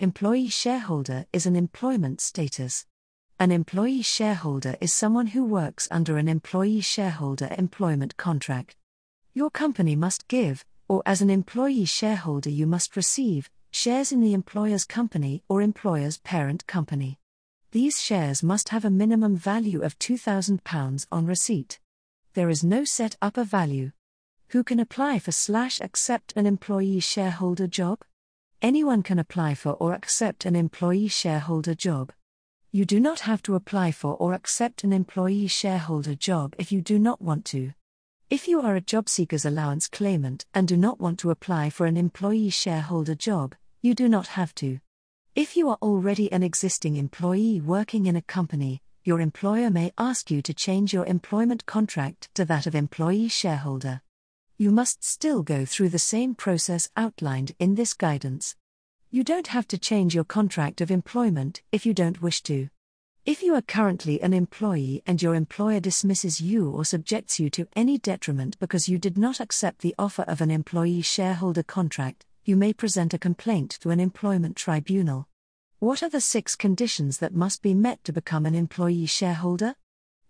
employee shareholder is an employment status. An employee shareholder is someone who works under an employee shareholder employment contract. Your company must give, or as an employee shareholder, you must receive, shares in the employer's company or employer's parent company. These shares must have a minimum value of £2,000 on receipt. There is no set upper value. Who can apply for slash accept an employee shareholder job? Anyone can apply for or accept an employee shareholder job. You do not have to apply for or accept an employee shareholder job if you do not want to. If you are a job seekers allowance claimant and do not want to apply for an employee shareholder job, you do not have to. If you are already an existing employee working in a company, your employer may ask you to change your employment contract to that of employee shareholder. You must still go through the same process outlined in this guidance. You don't have to change your contract of employment if you don't wish to. If you are currently an employee and your employer dismisses you or subjects you to any detriment because you did not accept the offer of an employee shareholder contract, you may present a complaint to an employment tribunal. What are the six conditions that must be met to become an employee shareholder?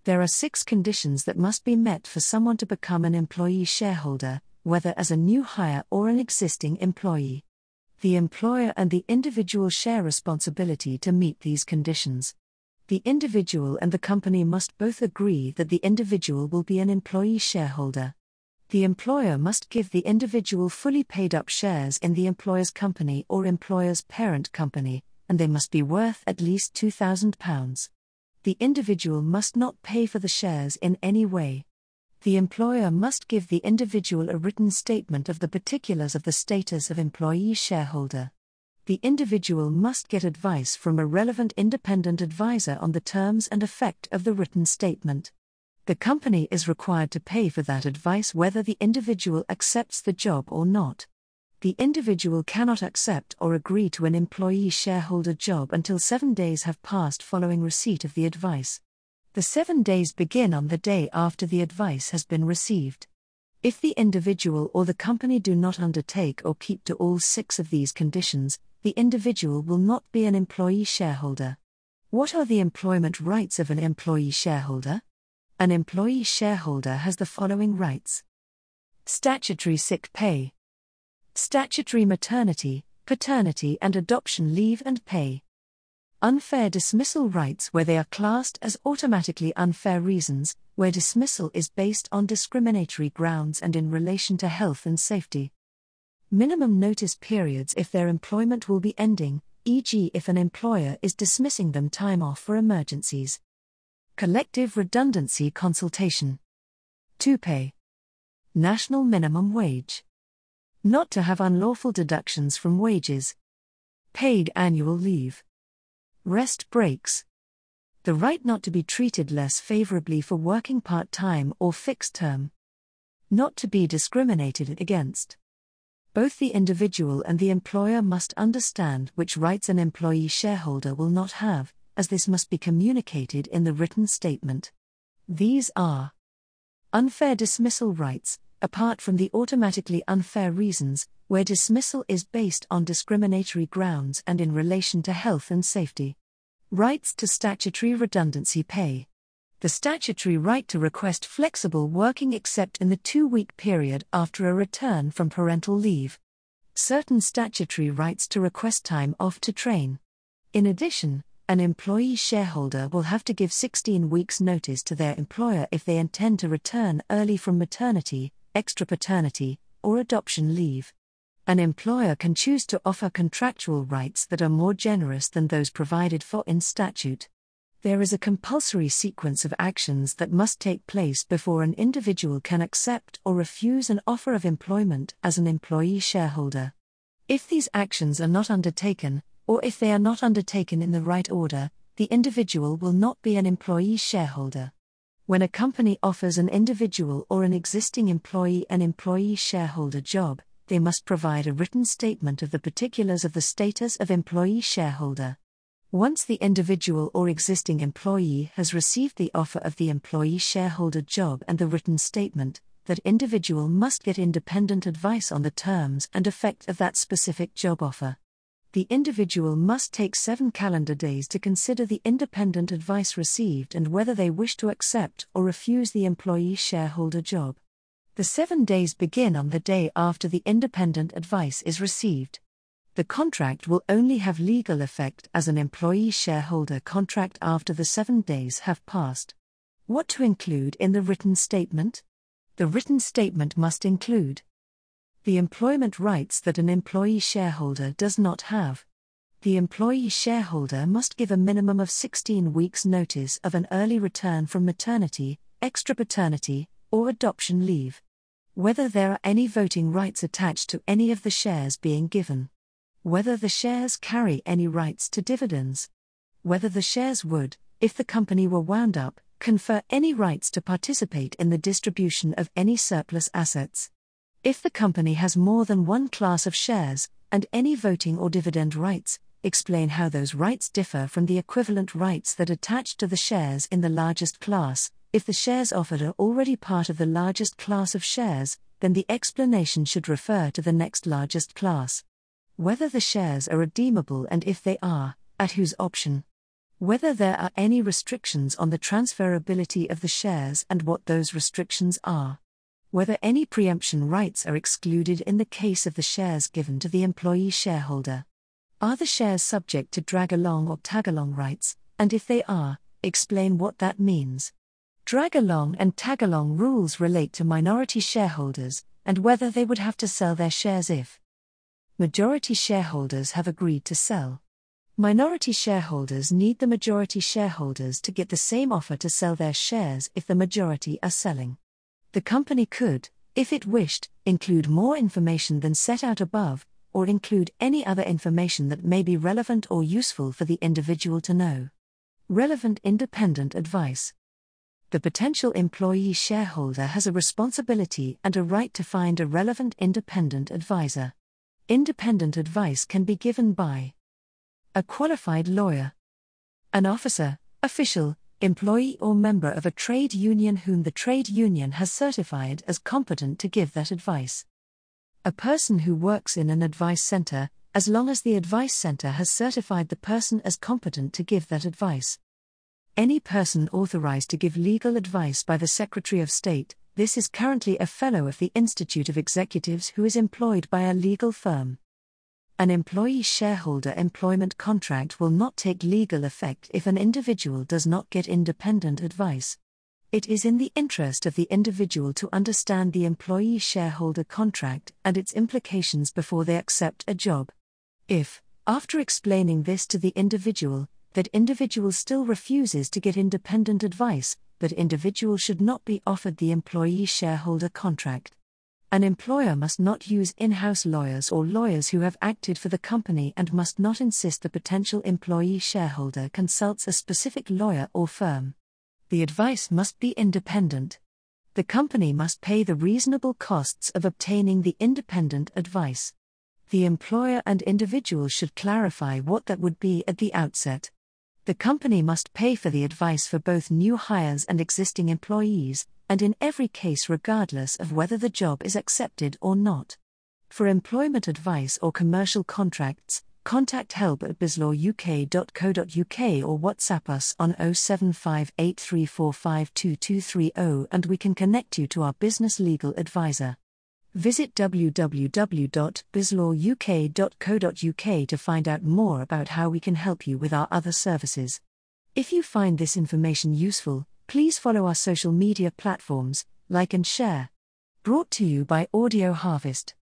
There are six conditions that must be met for someone to become an employee shareholder, whether as a new hire or an existing employee the employer and the individual share responsibility to meet these conditions. The individual and the company must both agree that the individual will be an employee shareholder. The employer must give the individual fully paid up shares in the employer's company or employer's parent company, and they must be worth at least £2,000. The individual must not pay for the shares in any way the employer must give the individual a written statement of the particulars of the status of employee shareholder. The individual must get advice from a relevant independent advisor on the terms and effect of the written statement. The company is required to pay for that advice whether the individual accepts the job or not. The individual cannot accept or agree to an employee shareholder job until seven days have passed following receipt of the advice. The seven days begin on the day after the advice has been received. If the individual or the company do not undertake or keep to all six of these conditions, the individual will not be an employee shareholder. What are the employment rights of an employee shareholder? An employee shareholder has the following rights statutory sick pay, statutory maternity, paternity, and adoption leave and pay unfair dismissal rights where they are classed as automatically unfair reasons, where dismissal is based on discriminatory grounds and in relation to health and safety. Minimum notice periods if their employment will be ending, e.g., if an employer is dismissing them time off for emergencies. Collective redundancy consultation. 2 pay. National minimum wage. Not to have unlawful deductions from wages. Paid annual leave. Rest breaks. The right not to be treated less favorably for working part time or fixed term. Not to be discriminated against. Both the individual and the employer must understand which rights an employee shareholder will not have, as this must be communicated in the written statement. These are unfair dismissal rights, apart from the automatically unfair reasons, where dismissal is based on discriminatory grounds and in relation to health and safety. Rights to statutory redundancy pay. The statutory right to request flexible working except in the two week period after a return from parental leave. Certain statutory rights to request time off to train. In addition, an employee shareholder will have to give 16 weeks' notice to their employer if they intend to return early from maternity, extra paternity, or adoption leave an employer can choose to offer contractual rights that are more generous than those provided for in statute. There is a compulsory sequence of actions that must take place before an individual can accept or refuse an offer of employment as an employee shareholder. If these actions are not undertaken, or if they are not undertaken in the right order, the individual will not be an employee shareholder. When a company offers an individual or an existing employee an employee shareholder job, they must provide a written statement of the particulars of the status of employee shareholder. Once the individual or existing employee has received the offer of the employee shareholder job and the written statement, that individual must get independent advice on the terms and effect of that specific job offer. The individual must take seven calendar days to consider the independent advice received and whether they wish to accept or refuse the employee shareholder job. The seven days begin on the day after the independent advice is received. The contract will only have legal effect as an employee shareholder contract after the seven days have passed. What to include in the written statement? The written statement must include the employment rights that an employee shareholder does not have. The employee shareholder must give a minimum of 16 weeks' notice of an early return from maternity, extra paternity, or adoption leave. Whether there are any voting rights attached to any of the shares being given. Whether the shares carry any rights to dividends. Whether the shares would, if the company were wound up, confer any rights to participate in the distribution of any surplus assets. If the company has more than one class of shares, and any voting or dividend rights, explain how those rights differ from the equivalent rights that attach to the shares in the largest class. If the shares offered are already part of the largest class of shares, then the explanation should refer to the next largest class. Whether the shares are redeemable and if they are, at whose option whether there are any restrictions on the transferability of the shares and what those restrictions are, whether any preemption rights are excluded in the case of the shares given to the employee shareholder. Are the shares subject to drag along or tag along rights, and if they are, explain what that means. Drag along and tag along rules relate to minority shareholders and whether they would have to sell their shares if majority shareholders have agreed to sell. Minority shareholders need the majority shareholders to get the same offer to sell their shares if the majority are selling. The company could, if it wished, include more information than set out above, or include any other information that may be relevant or useful for the individual to know. Relevant independent advice. The potential employee shareholder has a responsibility and a right to find a relevant independent advisor. Independent advice can be given by a qualified lawyer, an officer, official, employee, or member of a trade union whom the trade union has certified as competent to give that advice, a person who works in an advice center, as long as the advice center has certified the person as competent to give that advice. Any person authorized to give legal advice by the Secretary of State, this is currently a fellow of the Institute of Executives who is employed by a legal firm. An employee shareholder employment contract will not take legal effect if an individual does not get independent advice. It is in the interest of the individual to understand the employee shareholder contract and its implications before they accept a job. If, after explaining this to the individual, that individual still refuses to get independent advice, that individual should not be offered the employee shareholder contract. An employer must not use in house lawyers or lawyers who have acted for the company and must not insist the potential employee shareholder consults a specific lawyer or firm. The advice must be independent. The company must pay the reasonable costs of obtaining the independent advice. The employer and individual should clarify what that would be at the outset. The company must pay for the advice for both new hires and existing employees, and in every case, regardless of whether the job is accepted or not. For employment advice or commercial contracts, contact help at bizlawuk.co.uk or WhatsApp us on 07583452230 and we can connect you to our business legal advisor. Visit www.bizlawuk.co.uk to find out more about how we can help you with our other services. If you find this information useful, Please follow our social media platforms, like and share. Brought to you by Audio Harvest.